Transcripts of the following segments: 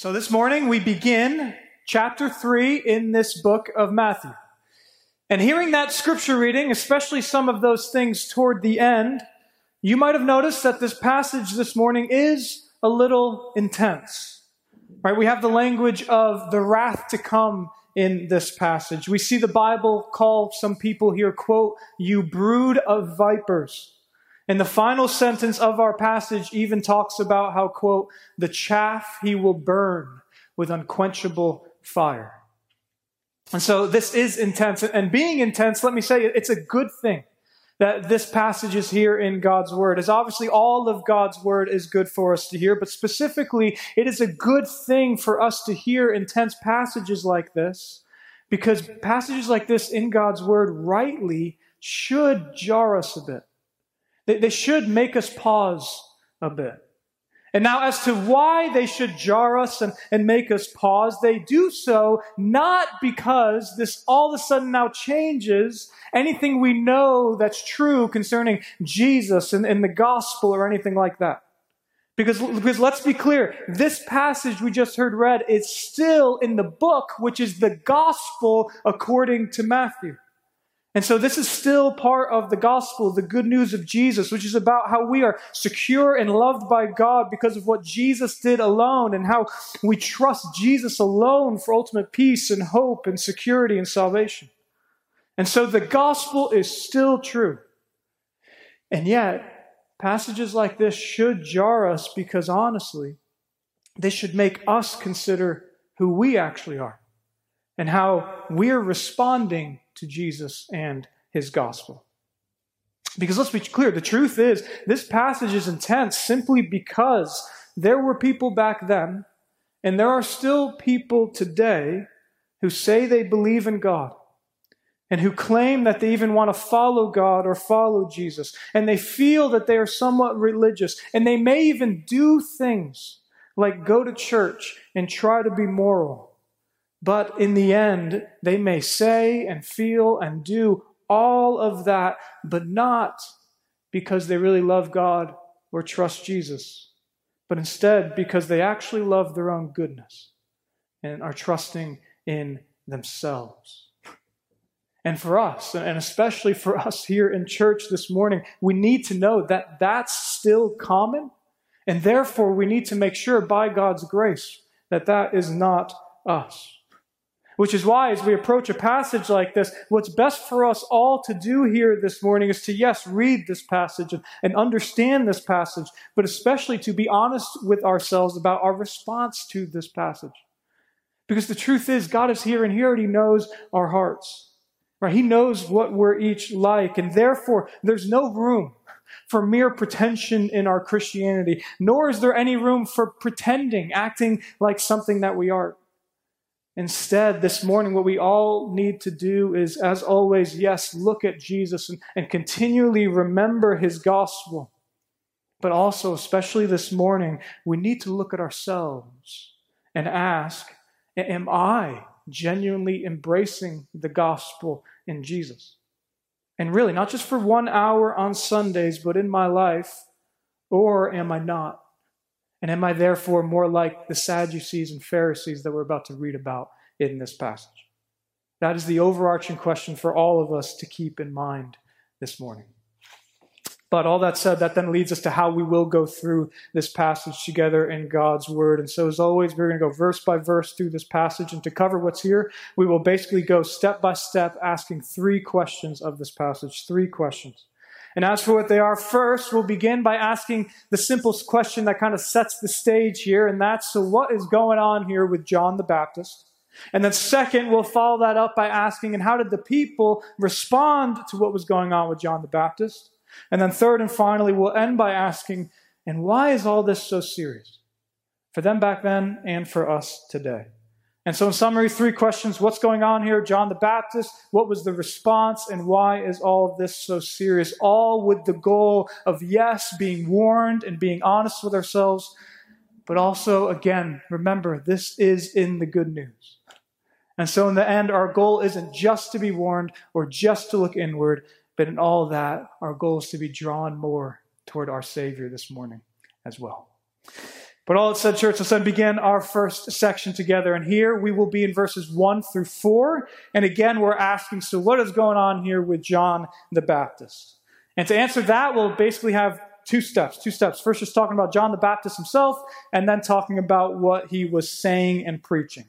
So this morning we begin chapter 3 in this book of Matthew. And hearing that scripture reading, especially some of those things toward the end, you might have noticed that this passage this morning is a little intense. Right? We have the language of the wrath to come in this passage. We see the Bible call some people here, quote, you brood of vipers. And the final sentence of our passage even talks about how, quote, the chaff he will burn with unquenchable fire. And so this is intense. And being intense, let me say, it's a good thing that this passage is here in God's Word. As obviously all of God's Word is good for us to hear, but specifically, it is a good thing for us to hear intense passages like this, because passages like this in God's Word rightly should jar us a bit. They, they should make us pause a bit. And now, as to why they should jar us and, and make us pause, they do so not because this all of a sudden now changes anything we know that's true concerning Jesus and, and the gospel or anything like that. Because, because let's be clear, this passage we just heard read is still in the book, which is the gospel according to Matthew. And so this is still part of the gospel, the good news of Jesus, which is about how we are secure and loved by God because of what Jesus did alone and how we trust Jesus alone for ultimate peace and hope and security and salvation. And so the gospel is still true. And yet, passages like this should jar us because honestly, they should make us consider who we actually are and how we're responding to Jesus and his gospel. Because let's be clear, the truth is, this passage is intense simply because there were people back then, and there are still people today who say they believe in God and who claim that they even want to follow God or follow Jesus. And they feel that they are somewhat religious. And they may even do things like go to church and try to be moral. But in the end, they may say and feel and do all of that, but not because they really love God or trust Jesus, but instead because they actually love their own goodness and are trusting in themselves. And for us, and especially for us here in church this morning, we need to know that that's still common. And therefore, we need to make sure by God's grace that that is not us. Which is why, as we approach a passage like this, what's best for us all to do here this morning is to, yes, read this passage and, and understand this passage, but especially to be honest with ourselves about our response to this passage. Because the truth is, God is here and He already knows our hearts. Right? He knows what we're each like, and therefore there's no room for mere pretension in our Christianity, nor is there any room for pretending, acting like something that we aren't. Instead, this morning, what we all need to do is, as always, yes, look at Jesus and, and continually remember his gospel. But also, especially this morning, we need to look at ourselves and ask Am I genuinely embracing the gospel in Jesus? And really, not just for one hour on Sundays, but in my life, or am I not? And am I therefore more like the Sadducees and Pharisees that we're about to read about in this passage? That is the overarching question for all of us to keep in mind this morning. But all that said, that then leads us to how we will go through this passage together in God's Word. And so, as always, we're going to go verse by verse through this passage. And to cover what's here, we will basically go step by step, asking three questions of this passage. Three questions. And as for what they are, first, we'll begin by asking the simplest question that kind of sets the stage here, and that's so what is going on here with John the Baptist? And then, second, we'll follow that up by asking, and how did the people respond to what was going on with John the Baptist? And then, third and finally, we'll end by asking, and why is all this so serious? For them back then and for us today. And so, in summary, three questions. What's going on here? John the Baptist. What was the response? And why is all of this so serious? All with the goal of, yes, being warned and being honest with ourselves. But also, again, remember, this is in the good news. And so, in the end, our goal isn't just to be warned or just to look inward, but in all that, our goal is to be drawn more toward our Savior this morning as well. But all it said, church, let's then begin our first section together. And here we will be in verses 1 through 4. And again, we're asking, so what is going on here with John the Baptist? And to answer that, we'll basically have two steps. Two steps. First, just talking about John the Baptist himself, and then talking about what he was saying and preaching.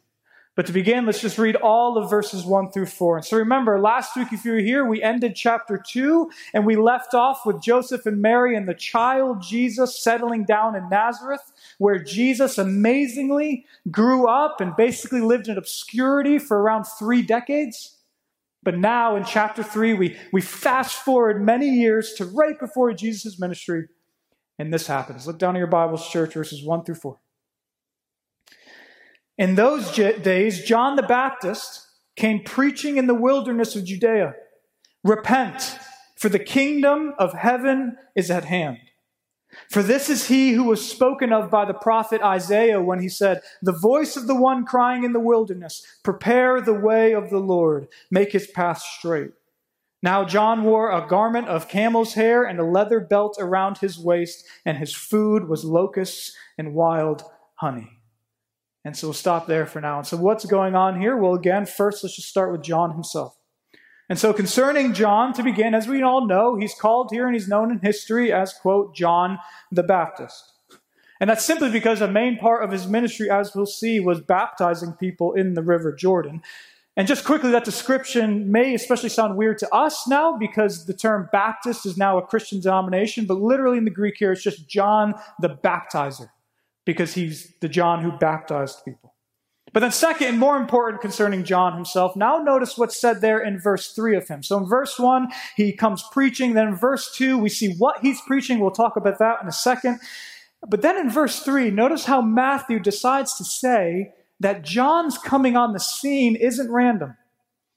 But to begin, let's just read all of verses 1 through 4. And so remember, last week, if you were here, we ended chapter 2, and we left off with Joseph and Mary and the child Jesus settling down in Nazareth, where Jesus amazingly grew up and basically lived in obscurity for around three decades. But now in chapter 3, we, we fast forward many years to right before Jesus' ministry, and this happens. Look down at your Bibles, church, verses 1 through 4. In those days, John the Baptist came preaching in the wilderness of Judea Repent, for the kingdom of heaven is at hand. For this is he who was spoken of by the prophet Isaiah when he said, The voice of the one crying in the wilderness, Prepare the way of the Lord, make his path straight. Now John wore a garment of camel's hair and a leather belt around his waist, and his food was locusts and wild honey. And so we'll stop there for now. And so what's going on here? Well, again, first let's just start with John himself. And so concerning John, to begin, as we all know, he's called here and he's known in history as, quote, John the Baptist. And that's simply because a main part of his ministry, as we'll see, was baptizing people in the River Jordan. And just quickly, that description may especially sound weird to us now because the term Baptist is now a Christian denomination, but literally in the Greek here, it's just John the Baptizer because he's the John who baptized people. But then, second, and more important concerning John himself, now notice what's said there in verse 3 of him. So in verse 1, he comes preaching. Then in verse 2, we see what he's preaching. We'll talk about that in a second. But then in verse 3, notice how Matthew decides to say that John's coming on the scene isn't random.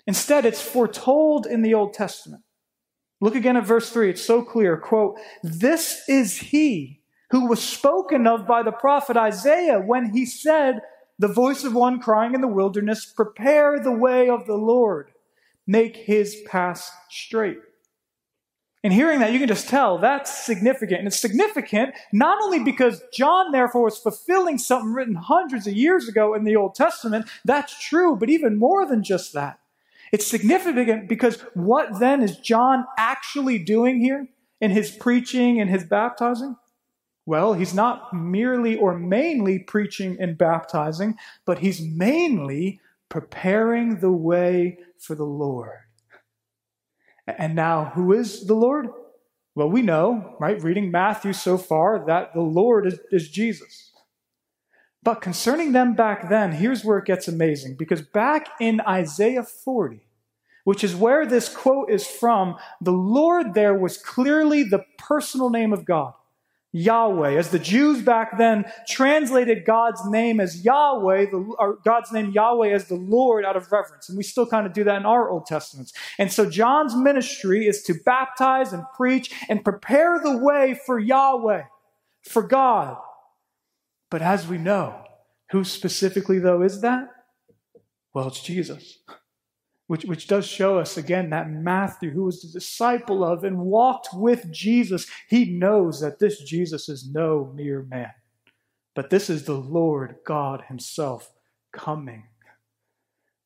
Instead, it's foretold in the Old Testament. Look again at verse 3. It's so clear. Quote, This is he who was spoken of by the prophet Isaiah when he said, The voice of one crying in the wilderness, Prepare the way of the Lord, make his path straight. And hearing that, you can just tell that's significant. And it's significant not only because John, therefore, was fulfilling something written hundreds of years ago in the Old Testament, that's true, but even more than just that. It's significant because what then is John actually doing here in his preaching and his baptizing? Well, he's not merely or mainly preaching and baptizing, but he's mainly preparing the way for the Lord. And now, who is the Lord? Well, we know, right, reading Matthew so far, that the Lord is, is Jesus. But concerning them back then, here's where it gets amazing. Because back in Isaiah 40, which is where this quote is from, the Lord there was clearly the personal name of God. Yahweh. As the Jews back then translated God's name as Yahweh, the, or God's name Yahweh as the Lord out of reverence. And we still kind of do that in our Old Testaments. And so John's ministry is to baptize and preach and prepare the way for Yahweh, for God. But as we know, who specifically, though, is that? Well, it's Jesus which, which does show us again that Matthew, who was the disciple of and walked with Jesus, he knows that this Jesus is no mere man, but this is the Lord God Himself coming.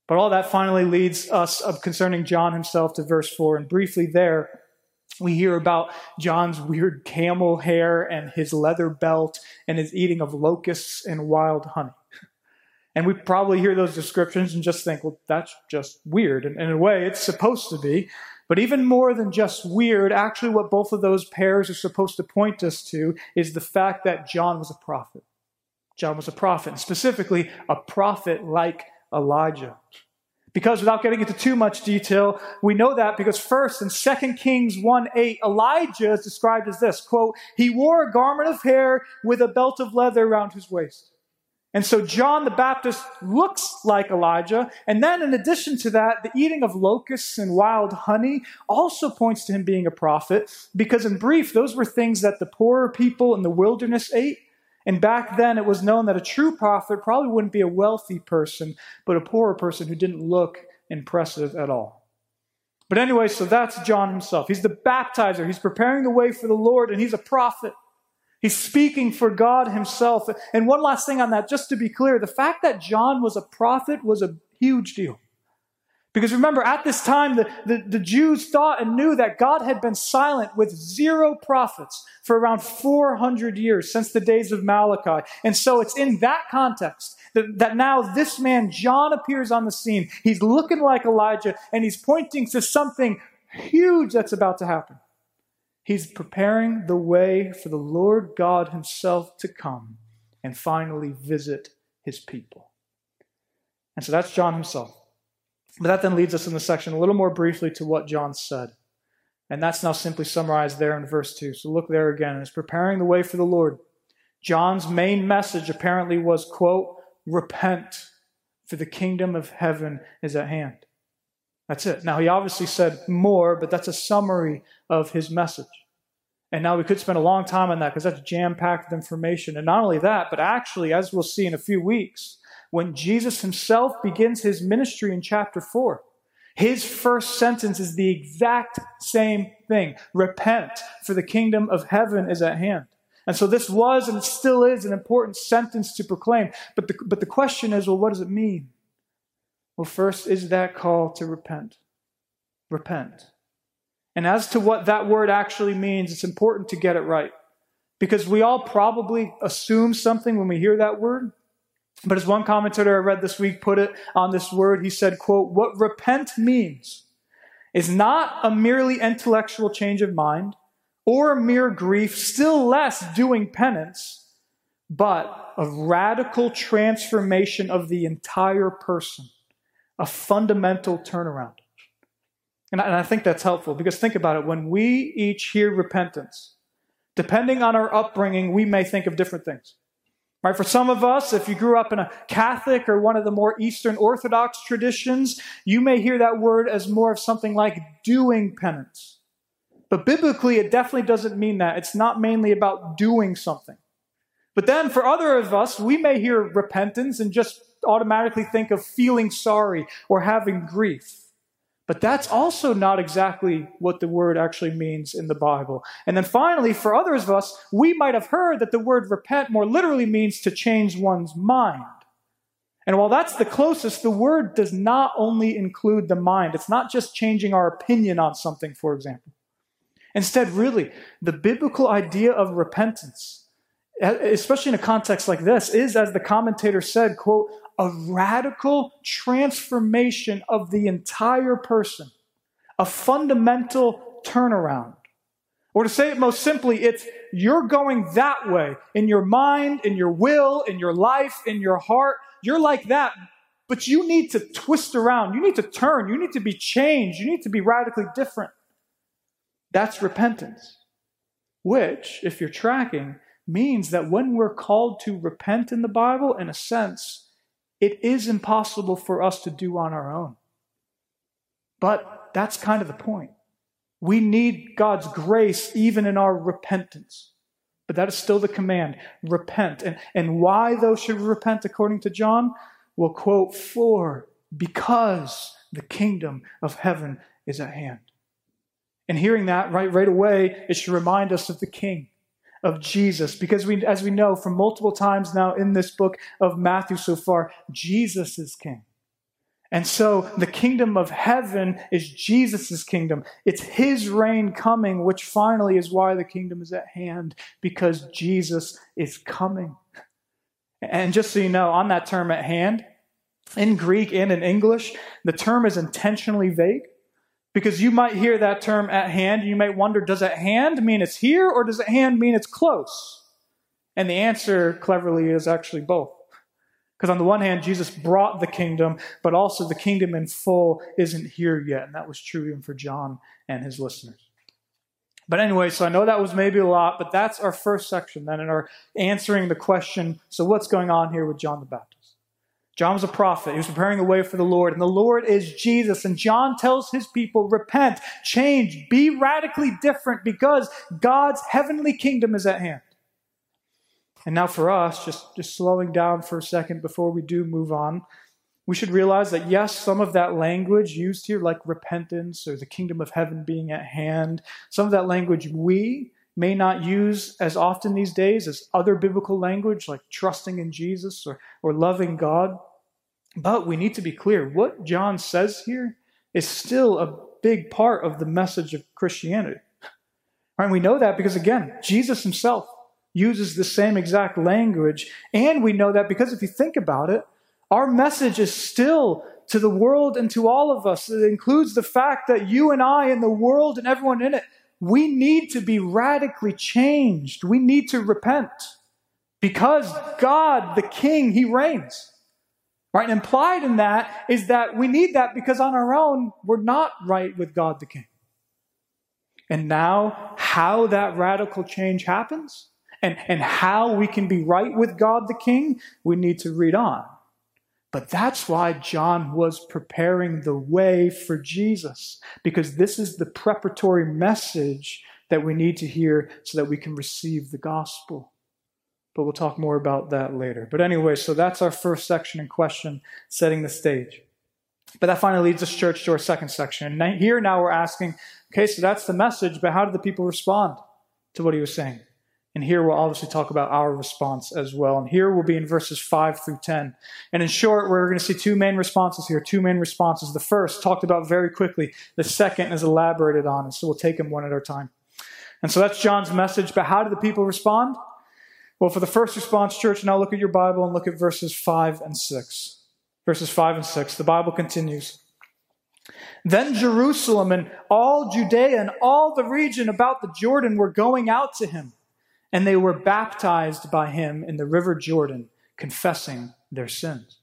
But all that finally leads us of concerning John himself to verse 4. And briefly there, we hear about John's weird camel hair and his leather belt and his eating of locusts and wild honey. And we probably hear those descriptions and just think, well, that's just weird. And, in a way, it's supposed to be. But even more than just weird, actually, what both of those pairs are supposed to point us to is the fact that John was a prophet. John was a prophet, and specifically a prophet like Elijah. Because without getting into too much detail, we know that because first in 2 Kings 1 8, Elijah is described as this quote, he wore a garment of hair with a belt of leather around his waist. And so John the Baptist looks like Elijah. And then, in addition to that, the eating of locusts and wild honey also points to him being a prophet, because in brief, those were things that the poorer people in the wilderness ate. And back then, it was known that a true prophet probably wouldn't be a wealthy person, but a poorer person who didn't look impressive at all. But anyway, so that's John himself. He's the baptizer, he's preparing the way for the Lord, and he's a prophet. He's speaking for God himself. And one last thing on that, just to be clear, the fact that John was a prophet was a huge deal. Because remember, at this time, the, the, the, Jews thought and knew that God had been silent with zero prophets for around 400 years since the days of Malachi. And so it's in that context that, that now this man, John, appears on the scene. He's looking like Elijah and he's pointing to something huge that's about to happen. He's preparing the way for the Lord God Himself to come and finally visit His people. And so that's John himself. But that then leads us in the section a little more briefly to what John said. And that's now simply summarized there in verse 2. So look there again. It's preparing the way for the Lord. John's main message apparently was, quote, repent, for the kingdom of heaven is at hand. That's it. Now, he obviously said more, but that's a summary of his message. And now we could spend a long time on that because that's jam packed with information. And not only that, but actually, as we'll see in a few weeks, when Jesus himself begins his ministry in chapter 4, his first sentence is the exact same thing Repent, for the kingdom of heaven is at hand. And so this was and still is an important sentence to proclaim. But the, but the question is well, what does it mean? Well, first is that call to repent. Repent. And as to what that word actually means, it's important to get it right. Because we all probably assume something when we hear that word. But as one commentator I read this week put it on this word, he said, quote, what repent means is not a merely intellectual change of mind or mere grief, still less doing penance, but a radical transformation of the entire person, a fundamental turnaround. And I, think that's helpful because think about it. When we each hear repentance, depending on our upbringing, we may think of different things. Right? For some of us, if you grew up in a Catholic or one of the more Eastern Orthodox traditions, you may hear that word as more of something like doing penance. But biblically, it definitely doesn't mean that. It's not mainly about doing something. But then for other of us, we may hear repentance and just automatically think of feeling sorry or having grief. But that's also not exactly what the word actually means in the Bible. And then finally, for others of us, we might have heard that the word repent more literally means to change one's mind. And while that's the closest, the word does not only include the mind. It's not just changing our opinion on something, for example. Instead, really, the biblical idea of repentance, especially in a context like this, is, as the commentator said, quote, a radical transformation of the entire person, a fundamental turnaround. Or to say it most simply, it's you're going that way in your mind, in your will, in your life, in your heart. You're like that, but you need to twist around. You need to turn. You need to be changed. You need to be radically different. That's repentance, which, if you're tracking, means that when we're called to repent in the Bible, in a sense, it is impossible for us to do on our own. But that's kind of the point. We need God's grace even in our repentance. But that is still the command repent. And, and why, though, should we repent according to John? We'll quote, for because the kingdom of heaven is at hand. And hearing that right, right away, it should remind us of the king of Jesus because we as we know from multiple times now in this book of Matthew so far Jesus is king. And so the kingdom of heaven is Jesus' kingdom. It's his reign coming, which finally is why the kingdom is at hand, because Jesus is coming. And just so you know, on that term at hand, in Greek and in English, the term is intentionally vague. Because you might hear that term at hand, and you might wonder does at hand mean it's here, or does at hand mean it's close? And the answer, cleverly, is actually both. Because on the one hand, Jesus brought the kingdom, but also the kingdom in full isn't here yet. And that was true even for John and his listeners. But anyway, so I know that was maybe a lot, but that's our first section then in our answering the question so what's going on here with John the Baptist? John was a prophet. He was preparing the way for the Lord, and the Lord is Jesus. And John tells his people, repent, change, be radically different because God's heavenly kingdom is at hand. And now for us, just, just slowing down for a second before we do move on, we should realize that yes, some of that language used here, like repentance or the kingdom of heaven being at hand, some of that language we may not use as often these days as other biblical language like trusting in Jesus or, or loving God. But we need to be clear what John says here is still a big part of the message of Christianity. Right? We know that because, again, Jesus himself uses the same exact language. And we know that because if you think about it, our message is still to the world and to all of us. It includes the fact that you and I and the world and everyone in it, we need to be radically changed. We need to repent because God, the King, He reigns. Right? And implied in that is that we need that because on our own, we're not right with God the King. And now, how that radical change happens and, and how we can be right with God the King, we need to read on. But that's why John was preparing the way for Jesus, because this is the preparatory message that we need to hear so that we can receive the gospel. But we'll talk more about that later. But anyway, so that's our first section in question, setting the stage. But that finally leads us, church, to our second section. And here now we're asking, okay, so that's the message, but how did the people respond to what he was saying? And here we'll obviously talk about our response as well. And here we'll be in verses 5 through 10. And in short, we're going to see two main responses here. Two main responses. The first, talked about very quickly. The second is elaborated on. And so we'll take them one at a time. And so that's John's message. But how did the people respond? Well, for the first response, church, now look at your Bible and look at verses 5 and 6. Verses 5 and 6. The Bible continues. Then Jerusalem and all Judea and all the region about the Jordan were going out to him and they were baptized by him in the river Jordan, confessing their sins.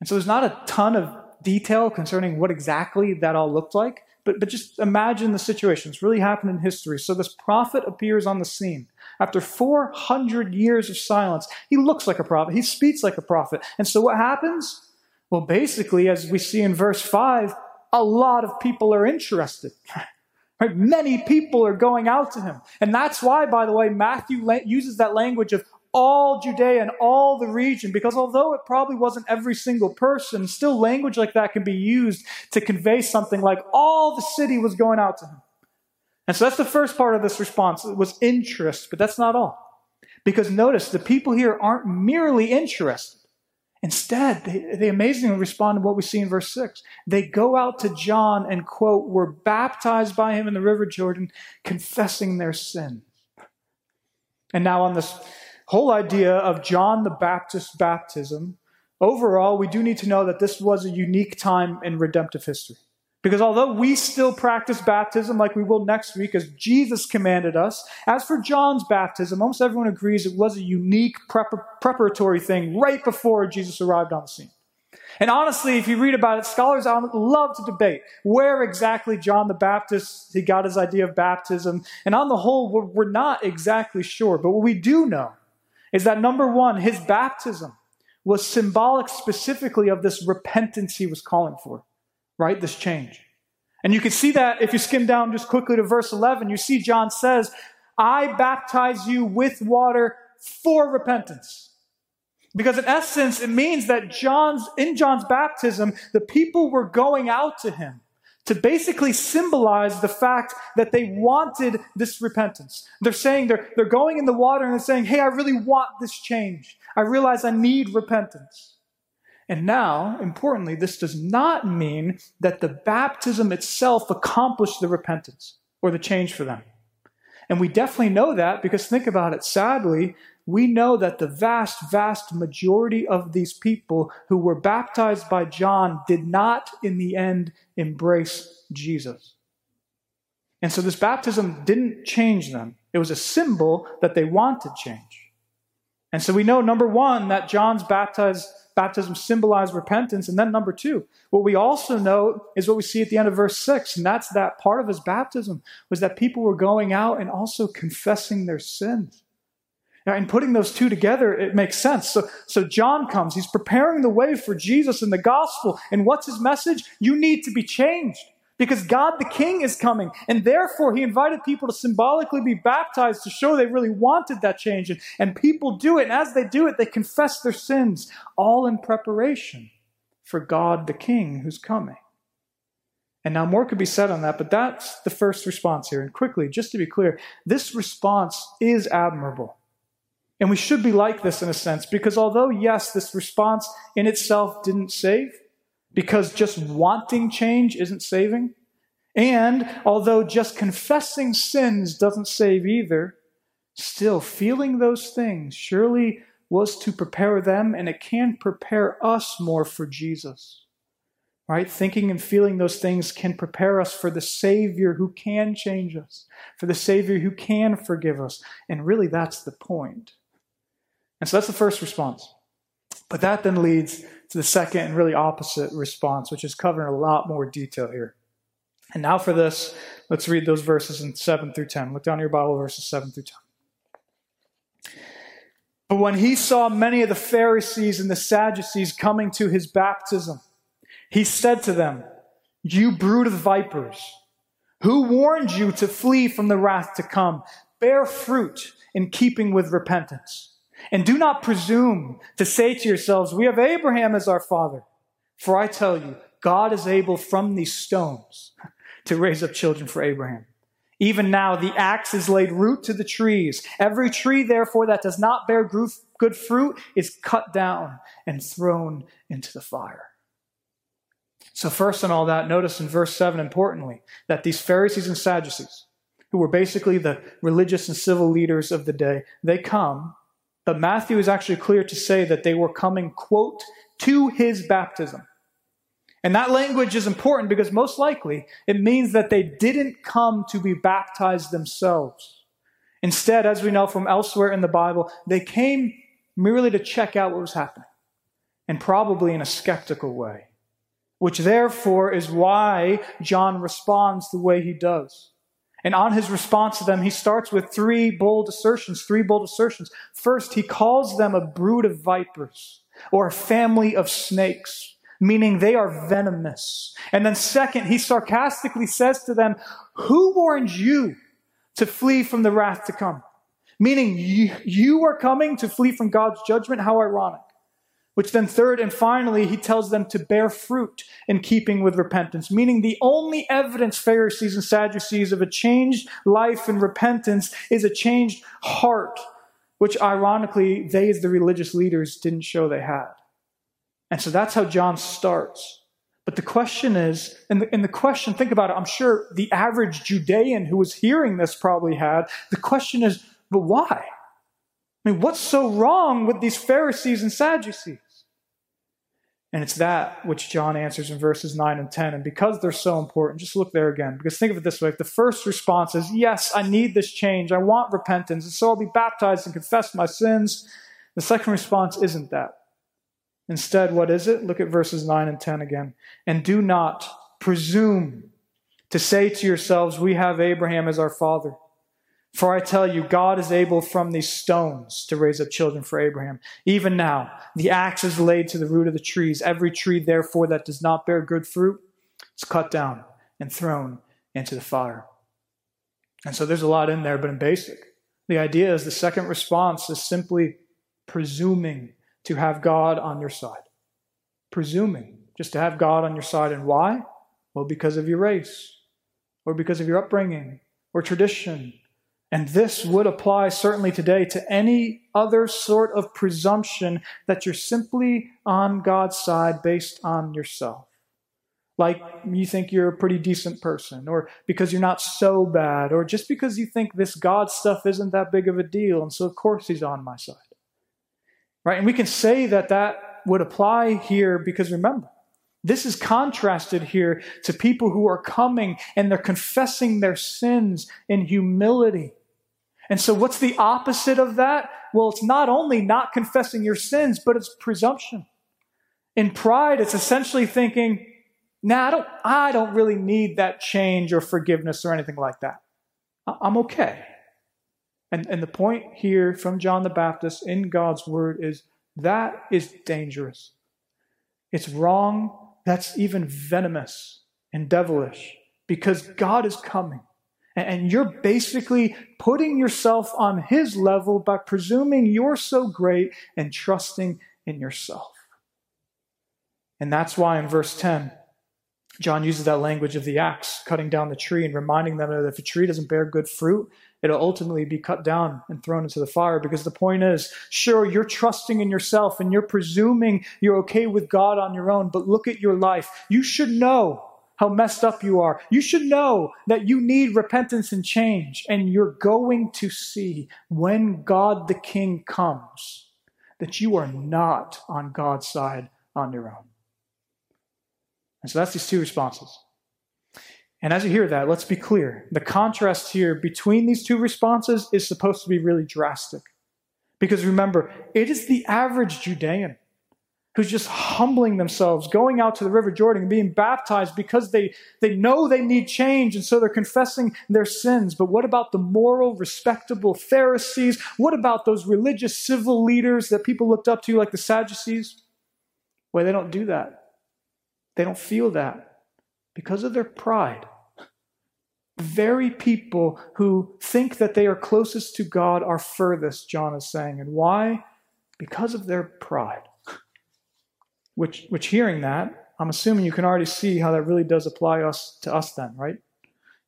And so there's not a ton of detail concerning what exactly that all looked like, but, but just imagine the situation. It's really happened in history. So this prophet appears on the scene. After 400 years of silence, he looks like a prophet, he speaks like a prophet. And so what happens? Well, basically, as we see in verse 5, a lot of people are interested. Right? Many people are going out to him. And that's why, by the way, Matthew uses that language of all Judea and all the region, because although it probably wasn't every single person, still language like that can be used to convey something like all the city was going out to him. And so that's the first part of this response. It was interest, but that's not all. Because notice, the people here aren't merely interested. Instead, they, they amazingly respond to what we see in verse 6. They go out to John and, quote, were baptized by him in the river Jordan, confessing their sins. And now, on this whole idea of John the Baptist baptism, overall, we do need to know that this was a unique time in redemptive history. Because although we still practice baptism like we will next week as Jesus commanded us, as for John's baptism, almost everyone agrees it was a unique preparatory thing right before Jesus arrived on the scene. And honestly, if you read about it, scholars love to debate where exactly John the Baptist he got his idea of baptism. And on the whole, we're, not exactly sure. But what we do know is that number one, his baptism was symbolic specifically of this repentance he was calling for right? This change. And you can see that if you skim down just quickly to verse 11, you see John says, I baptize you with water for repentance. Because in essence, it means that John's, in John's baptism, the people were going out to him to basically symbolize the fact that they wanted this repentance. They're saying they're, they're going in the water and they're saying, Hey, I really want this change. I realize I need repentance. And now, importantly, this does not mean that the baptism itself accomplished the repentance or the change for them. And we definitely know that because think about it. Sadly, we know that the vast, vast majority of these people who were baptized by John did not, in the end, embrace Jesus. And so this baptism didn't change them. It was a symbol that they wanted change. And so we know, number one, that John's baptized baptism symbolized repentance. And then number two, what we also know is what we see at the end of verse six, and that's that part of his baptism was that people were going out and also confessing their sins. Now, And putting those two together, it makes sense. So, so John comes, he's preparing the way for Jesus in the gospel. And what's his message? You need to be changed because God the King is coming. And therefore, he invited people to symbolically be baptized to show they really wanted that change. And, and people do it. And as they do it, they confess their sins, all in preparation for God the King who's coming. And now more could be said on that, but that's the first response here. And quickly, just to be clear, this response is admirable. And we should be like this in a sense, because although, yes, this response in itself didn't save, because just wanting change isn't saving, and although just confessing sins doesn't save either, still feeling those things surely was to prepare them, and it can prepare us more for Jesus. Right? Thinking and feeling those things can prepare us for the Savior who can change us, for the Savior who can forgive us. And really, that's the point. And so that's the first response. But that then leads to the second and really opposite response, which is covered in a lot more detail here. And now for this, let's read those verses in 7 through 10. Look down your Bible, verses 7 through 10. But when he saw many of the Pharisees and the Sadducees coming to his baptism, he said to them, You brood of vipers, who warned you to flee from the wrath to come? Bear fruit in keeping with repentance. And do not presume to say to yourselves, We have Abraham as our father. For I tell you, God is able from these stones to raise up children for Abraham. Even now, the axe is laid root to the trees. Every tree, therefore, that does not bear good fruit is cut down and thrown into the fire. So, first in all that, notice in verse 7, importantly, that these Pharisees and Sadducees, who were basically the religious and civil leaders of the day, they come, but Matthew is actually clear to say that they were coming, quote, to his baptism. And that language is important because most likely it means that they didn't come to be baptized themselves. Instead, as we know from elsewhere in the Bible, they came merely to check out what was happening, and probably in a skeptical way, which therefore is why John responds the way he does. And on his response to them, he starts with three bold assertions, three bold assertions. First, he calls them a brood of vipers or a family of snakes meaning they are venomous. And then, second, he sarcastically says to them, Who warned you to flee from the wrath to come? Meaning, you, you are coming to flee from God's judgment? How ironic. Which then, third and finally, he tells them to bear fruit in keeping with repentance, meaning the only evidence, Pharisees and Sadducees, of a changed life and repentance is a changed heart, which ironically, they as the religious leaders didn't show they had. And so that's how John starts. But the question is, and the, and the question, think about it, I'm sure the average Judean who was hearing this probably had. The question is, but why? I mean, what's so wrong with these Pharisees and Sadducees? And it's that which John answers in verses 9 and 10. And because they're so important, just look there again. Because think of it this way if the first response is, Yes, I need this change, I want repentance, and so I'll be baptized and confess my sins, the second response isn't that. Instead, what is it? Look at verses 9 and 10 again. And do not presume to say to yourselves, We have Abraham as our father. For I tell you, God is able from these stones to raise up children for Abraham. Even now, the axe is laid to the root of the trees. Every tree, therefore, that does not bear good fruit is cut down and thrown into the fire. And so there's a lot in there, but in basic, the idea is the second response is simply presuming to have God on your side. Presuming just to have God on your side. And why? Well, because of your race, or because of your upbringing, or tradition. And this would apply certainly today to any other sort of presumption that you're simply on God's side based on yourself. Like you think you're a pretty decent person, or because you're not so bad, or just because you think this God stuff isn't that big of a deal, and so of course He's on my side. Right? And we can say that that would apply here because remember, this is contrasted here to people who are coming and they're confessing their sins in humility. And so, what's the opposite of that? Well, it's not only not confessing your sins, but it's presumption. In pride, it's essentially thinking, nah, I don't, I don't really need that change or forgiveness or anything like that. I'm okay. And, and the point here from John the Baptist in God's word is that is dangerous. It's wrong. That's even venomous and devilish because God is coming. And you're basically putting yourself on his level by presuming you're so great and trusting in yourself. And that's why in verse 10, John uses that language of the axe cutting down the tree and reminding them that if a tree doesn't bear good fruit, it'll ultimately be cut down and thrown into the fire. Because the point is, sure, you're trusting in yourself and you're presuming you're okay with God on your own, but look at your life. You should know how messed up you are. You should know that you need repentance and change, and you're going to see when God the King comes that you are not on God's side on your own. And so that's these two responses. And as you hear that, let's be clear. The contrast here between these two responses is supposed to be really drastic. Because remember, it is the average Judean who's just humbling themselves, going out to the River Jordan and being baptized because they, they know they need change, and so they're confessing their sins. But what about the moral, respectable Pharisees? What about those religious civil leaders that people looked up to, like the Sadducees? Well, they don't do that. They don't feel that because of their pride. Very people who think that they are closest to God are furthest, John is saying. And why? Because of their pride. Which, which hearing that, I'm assuming you can already see how that really does apply us to us then, right?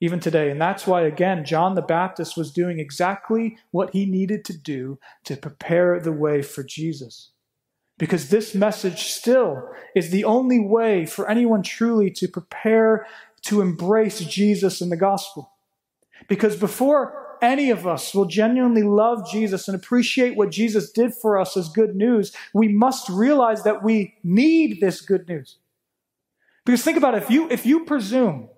Even today. And that's why, again, John the Baptist was doing exactly what he needed to do to prepare the way for Jesus. Because this message still is the only way for anyone truly to prepare to embrace Jesus and the gospel. Because before any of us will genuinely love Jesus and appreciate what Jesus did for us as good news, we must realize that we need this good news. Because think about it, if you, if you presume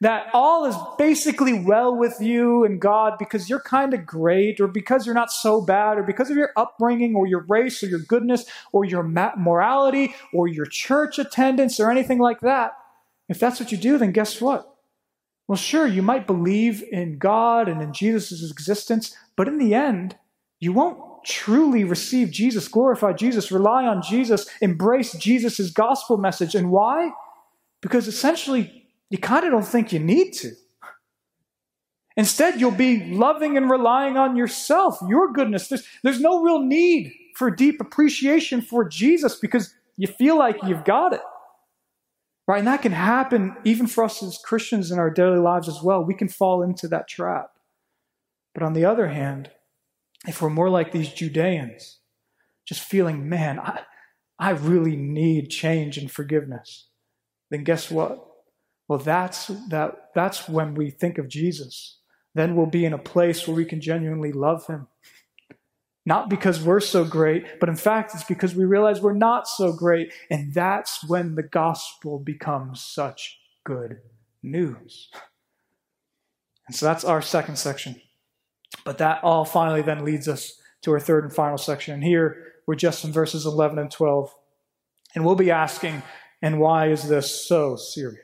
that all is basically well with you and God because you're kind of great, or because you're not so bad, or because of your upbringing, or your race, or your goodness, or your morality, or your church attendance, or anything like that. If that's what you do, then guess what? Well, sure, you might believe in God and in Jesus' existence, but in the end, you won't truly receive Jesus, glorify Jesus, rely on Jesus, embrace Jesus' gospel message. And why? Because essentially, you kind of don't think you need to. Instead, you'll be loving and relying on yourself, your goodness. There's, there's no real need for deep appreciation for Jesus because you feel like you've got it. Right? And that can happen even for us as Christians in our daily lives as well. We can fall into that trap. But on the other hand, if we're more like these Judeans, just feeling, man, I, I really need change and forgiveness, then guess what? Well, that's, that, that's when we think of Jesus. Then we'll be in a place where we can genuinely love him. Not because we're so great, but in fact, it's because we realize we're not so great. And that's when the gospel becomes such good news. And so that's our second section. But that all finally then leads us to our third and final section. And here we're just in verses 11 and 12. And we'll be asking, and why is this so serious?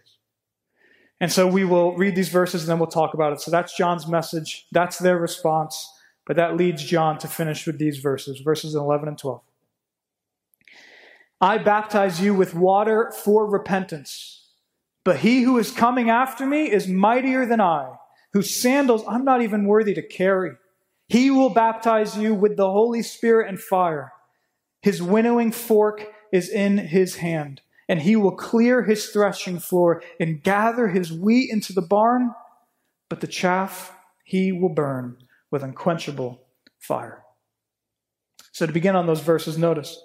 And so we will read these verses and then we'll talk about it. So that's John's message. That's their response. But that leads John to finish with these verses, verses 11 and 12. I baptize you with water for repentance, but he who is coming after me is mightier than I, whose sandals I'm not even worthy to carry. He will baptize you with the Holy Spirit and fire. His winnowing fork is in his hand and he will clear his threshing floor and gather his wheat into the barn, but the chaff he will burn with unquenchable fire. So, to begin on those verses, notice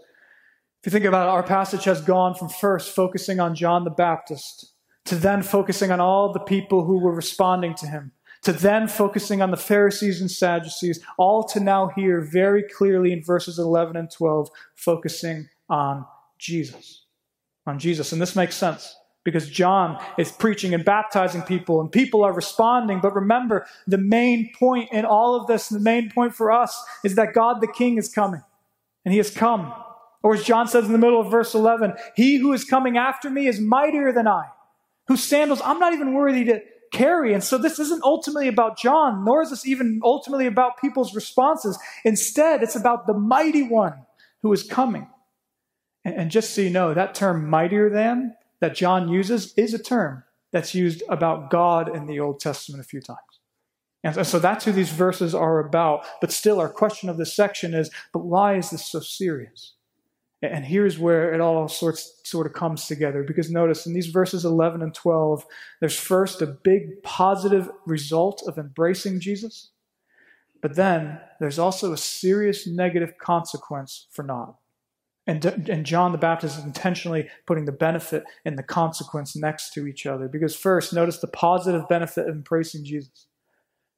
if you think about it, our passage has gone from first focusing on John the Baptist to then focusing on all the people who were responding to him, to then focusing on the Pharisees and Sadducees, all to now here very clearly in verses 11 and 12, focusing on Jesus on Jesus. And this makes sense because John is preaching and baptizing people, and people are responding. But remember, the main point in all of this, the main point for us, is that God the King is coming, and he has come. Or as John says in the middle of verse 11, He who is coming after me is mightier than I, whose sandals I'm not even worthy to carry. And so this isn't ultimately about John, nor is this even ultimately about people's responses. Instead, it's about the mighty one who is coming. And just so you know, that term mightier than that John uses is a term that's used about God in the Old Testament a few times. And so that's who these verses are about. But still, our question of this section is but why is this so serious? And here's where it all sorts, sort of comes together. Because notice in these verses 11 and 12, there's first a big positive result of embracing Jesus. But then there's also a serious negative consequence for not. And, and John the Baptist is intentionally putting the benefit and the consequence next to each other. Because first, notice the positive benefit of embracing Jesus.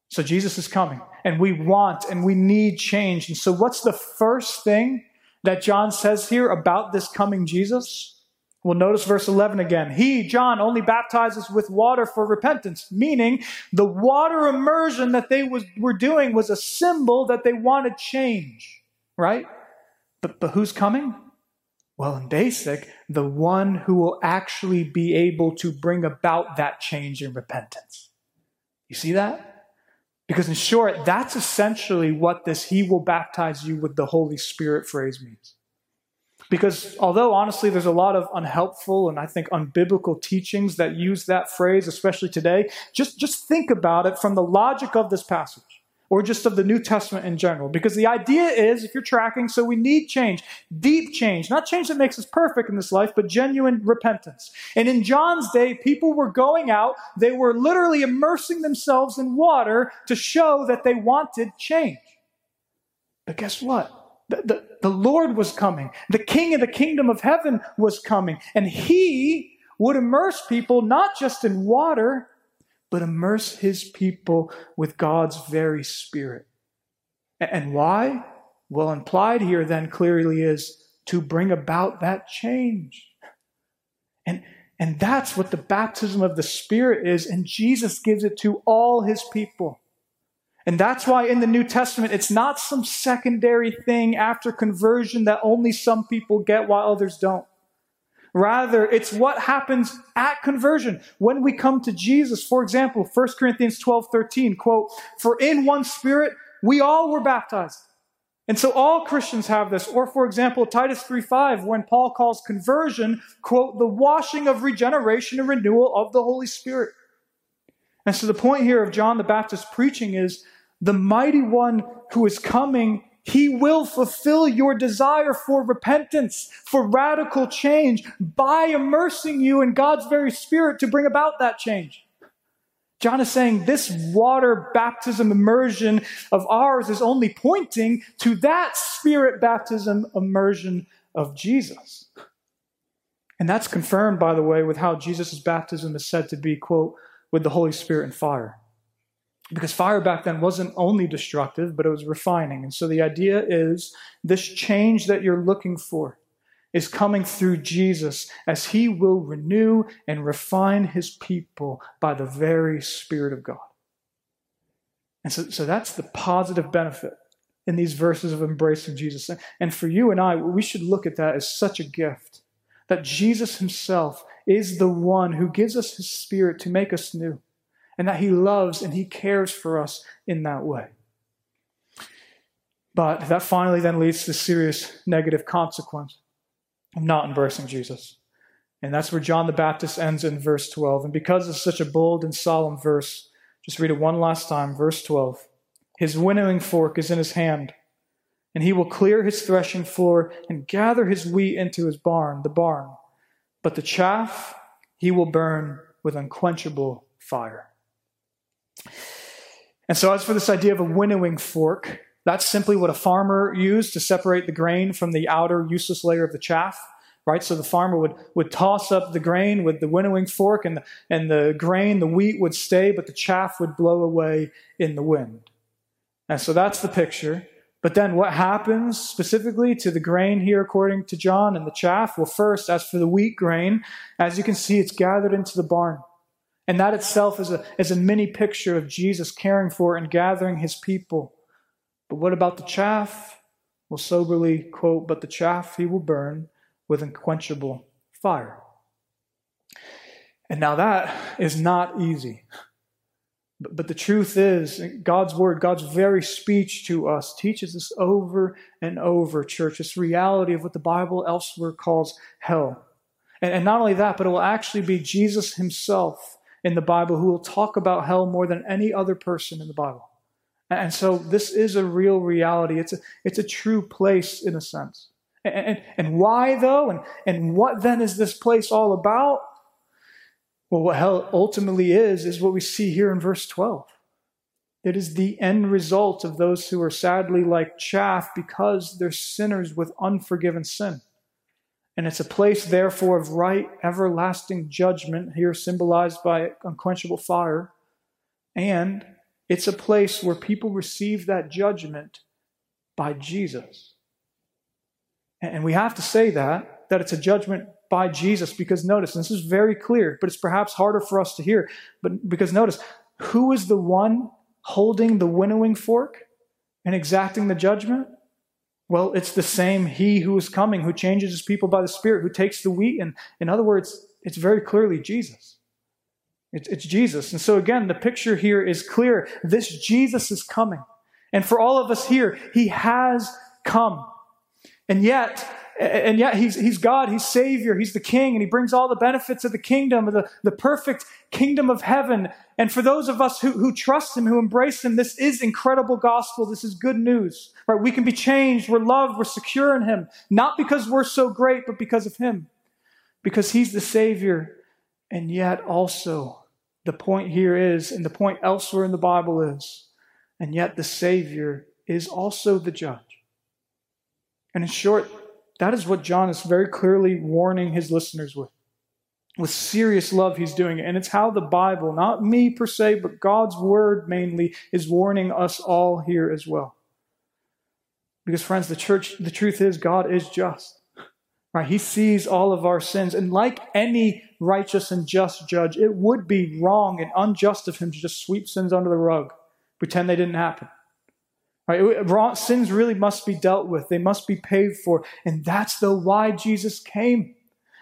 So Jesus is coming, and we want and we need change. And so, what's the first thing that John says here about this coming Jesus? Well, notice verse 11 again. He, John, only baptizes with water for repentance, meaning the water immersion that they was, were doing was a symbol that they wanted change, right? But, but who's coming? Well, in basic, the one who will actually be able to bring about that change in repentance. You see that? Because in short, that's essentially what this he will baptize you with the Holy Spirit phrase means. Because although honestly there's a lot of unhelpful and I think unbiblical teachings that use that phrase, especially today, just, just think about it from the logic of this passage or just of the New Testament in general. Because the idea is, if you're tracking, so we need change, deep change, not change that makes us perfect in this life, but genuine repentance. And in John's day, people were going out, they were literally immersing themselves in water to show that they wanted change. But guess what? The, the, the Lord was coming. The King of the kingdom of heaven was coming. And he would immerse people not just in water, but immerse his people with God's very spirit. And why? Well, implied here then clearly is to bring about that change. And, and that's what the baptism of the Spirit is, and Jesus gives it to all his people. And that's why in the New Testament, it's not some secondary thing after conversion that only some people get while others don't. Rather, it's what happens at conversion when we come to Jesus. For example, 1 Corinthians 12 13, quote, For in one spirit we all were baptized. And so all Christians have this. Or, for example, Titus 3 5, when Paul calls conversion, quote, the washing of regeneration and renewal of the Holy Spirit. And so the point here of John the Baptist preaching is the mighty one who is coming he will fulfill your desire for repentance, for radical change, by immersing you in God's very Spirit to bring about that change. John is saying this water baptism immersion of ours is only pointing to that Spirit baptism immersion of Jesus. And that's confirmed, by the way, with how Jesus' baptism is said to be, quote, with the Holy Spirit and fire. Because fire back then wasn't only destructive, but it was refining. And so the idea is this change that you're looking for is coming through Jesus as he will renew and refine his people by the very Spirit of God. And so, so that's the positive benefit in these verses of embracing Jesus. And for you and I, we should look at that as such a gift that Jesus himself is the one who gives us his Spirit to make us new and that He loves and He cares for us in that way. But that finally then leads to serious negative consequence of not embracing Jesus. And that's where John the Baptist ends in verse 12. And because it's such a bold and solemn verse, just read it one last time. Verse 12. His winnowing fork is in his hand, and he will clear his threshing floor and gather his wheat into his barn, the barn. But the chaff he will burn with unquenchable fire. And so, as for this idea of a winnowing fork, that's simply what a farmer used to separate the grain from the outer useless layer of the chaff. Right? So the farmer would, would toss up the grain with the winnowing fork, and the, and the grain, the wheat would stay, but the chaff would blow away in the wind. And so that's the picture. But then what happens specifically to the grain here, according to John, and the chaff? Well, first, as for the wheat grain, as you can see, it's gathered into the barn. And that itself is a, is a mini picture of Jesus caring for and gathering his people. But what about the chaff? Well, soberly quote, but the chaff he will burn with unquenchable fire. And now that is not easy. But, but the truth is, God's word, God's very speech to us teaches us over and over, church, this reality of what the Bible elsewhere calls hell. And, and not only that, but it will actually be Jesus himself in the Bible who will talk about hell more than any other person in the Bible. And so this is a real reality. It's a, it's a true place in a sense. And, and why, though? And, and what then is this place all about? Well, what hell ultimately is, is what we see here in verse 12. It is the end result of those who are sadly like chaff because they're sinners with unforgiven sin. And it's a place, therefore, of right, everlasting judgment, here symbolized by unquenchable fire. And it's a place where people receive that judgment by Jesus. And we have to say that, that it's a judgment by Jesus, because notice, this is very clear, but it's perhaps harder for us to hear. But because notice, who is the one holding the winnowing fork and exacting the judgment? Well, it's the same He who is coming, who changes his people by the Spirit, who takes the wheat. And in other words, it's very clearly Jesus. It's, it's Jesus. And so again, the picture here is clear. This Jesus is coming. And for all of us here, He has come. And yet, and yet he's, he's God, he's Savior, he's the King, and he brings all the benefits of the kingdom, of the, the perfect kingdom of heaven. And for those of us who, who trust him, who embrace him, this is incredible gospel. This is good news. Right? We can be changed, we're loved, we're secure in him, not because we're so great, but because of him. Because he's the Savior. And yet also, the point here is, and the point elsewhere in the Bible is, and yet the Savior is also the judge. And in short, that is what John is very clearly warning his listeners with. With serious love, he's doing it. And it's how the Bible, not me per se, but God's word mainly, is warning us all here as well. Because, friends, the church, the truth is, God is just. Right? He sees all of our sins. And like any righteous and just judge, it would be wrong and unjust of him to just sweep sins under the rug, pretend they didn't happen. Right? Sins really must be dealt with. They must be paid for. And that's the why Jesus came.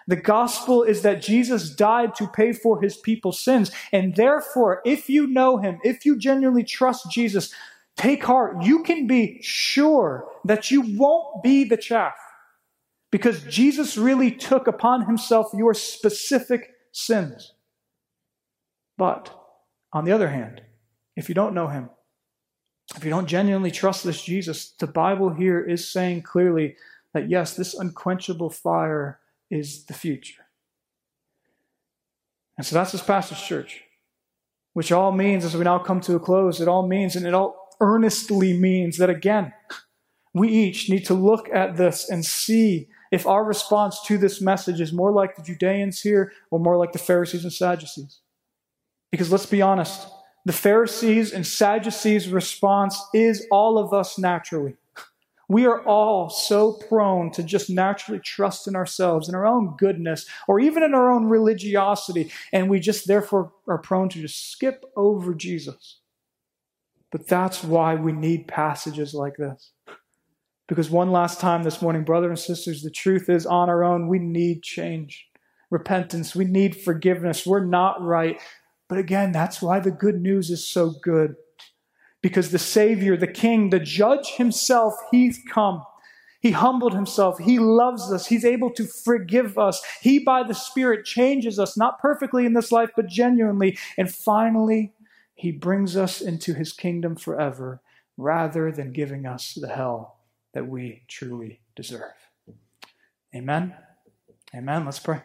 The gospel is that Jesus died to pay for his people's sins. And therefore, if you know him, if you genuinely trust Jesus, take heart. You can be sure that you won't be the chaff because Jesus really took upon himself your specific sins. But on the other hand, if you don't know him, if you don't genuinely trust this Jesus, the Bible here is saying clearly that yes, this unquenchable fire is the future. And so that's this pastor's church, which all means, as we now come to a close, it all means, and it all earnestly means that again, we each need to look at this and see if our response to this message is more like the Judeans here or more like the Pharisees and Sadducees. Because let's be honest, the Pharisees and Sadducees' response is all of us naturally. We are all so prone to just naturally trust in ourselves, in our own goodness, or even in our own religiosity, and we just therefore are prone to just skip over Jesus. But that's why we need passages like this. Because one last time this morning, brothers and sisters, the truth is on our own, we need change, repentance, we need forgiveness. We're not right. But again, that's why the good news is so good. Because the Savior, the King, the Judge himself, he's come. He humbled himself. He loves us. He's able to forgive us. He, by the Spirit, changes us, not perfectly in this life, but genuinely. And finally, he brings us into his kingdom forever rather than giving us the hell that we truly deserve. Amen. Amen. Let's pray.